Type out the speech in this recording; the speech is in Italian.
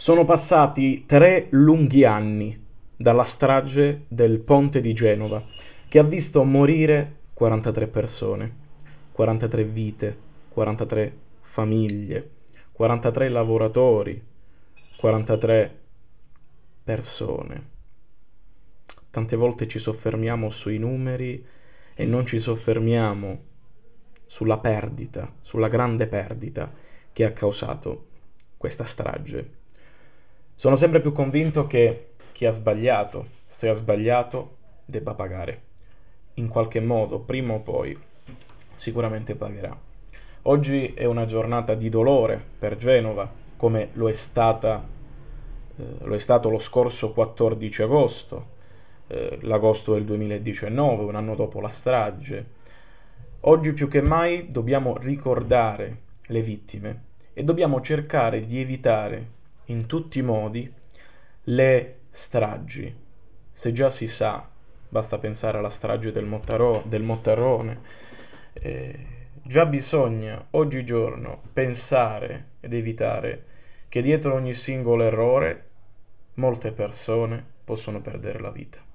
Sono passati tre lunghi anni dalla strage del ponte di Genova, che ha visto morire 43 persone, 43 vite, 43 famiglie, 43 lavoratori, 43 persone. Tante volte ci soffermiamo sui numeri e non ci soffermiamo sulla perdita, sulla grande perdita che ha causato questa strage. Sono sempre più convinto che chi ha sbagliato, se ha sbagliato, debba pagare. In qualche modo, prima o poi, sicuramente pagherà. Oggi è una giornata di dolore per Genova, come lo è, stata, eh, lo, è stato lo scorso 14 agosto, eh, l'agosto del 2019, un anno dopo la strage. Oggi più che mai dobbiamo ricordare le vittime e dobbiamo cercare di evitare in tutti i modi le stragi. Se già si sa, basta pensare alla strage del, Mottaro, del Mottarone, eh, già bisogna oggigiorno pensare ed evitare che dietro ogni singolo errore molte persone possono perdere la vita.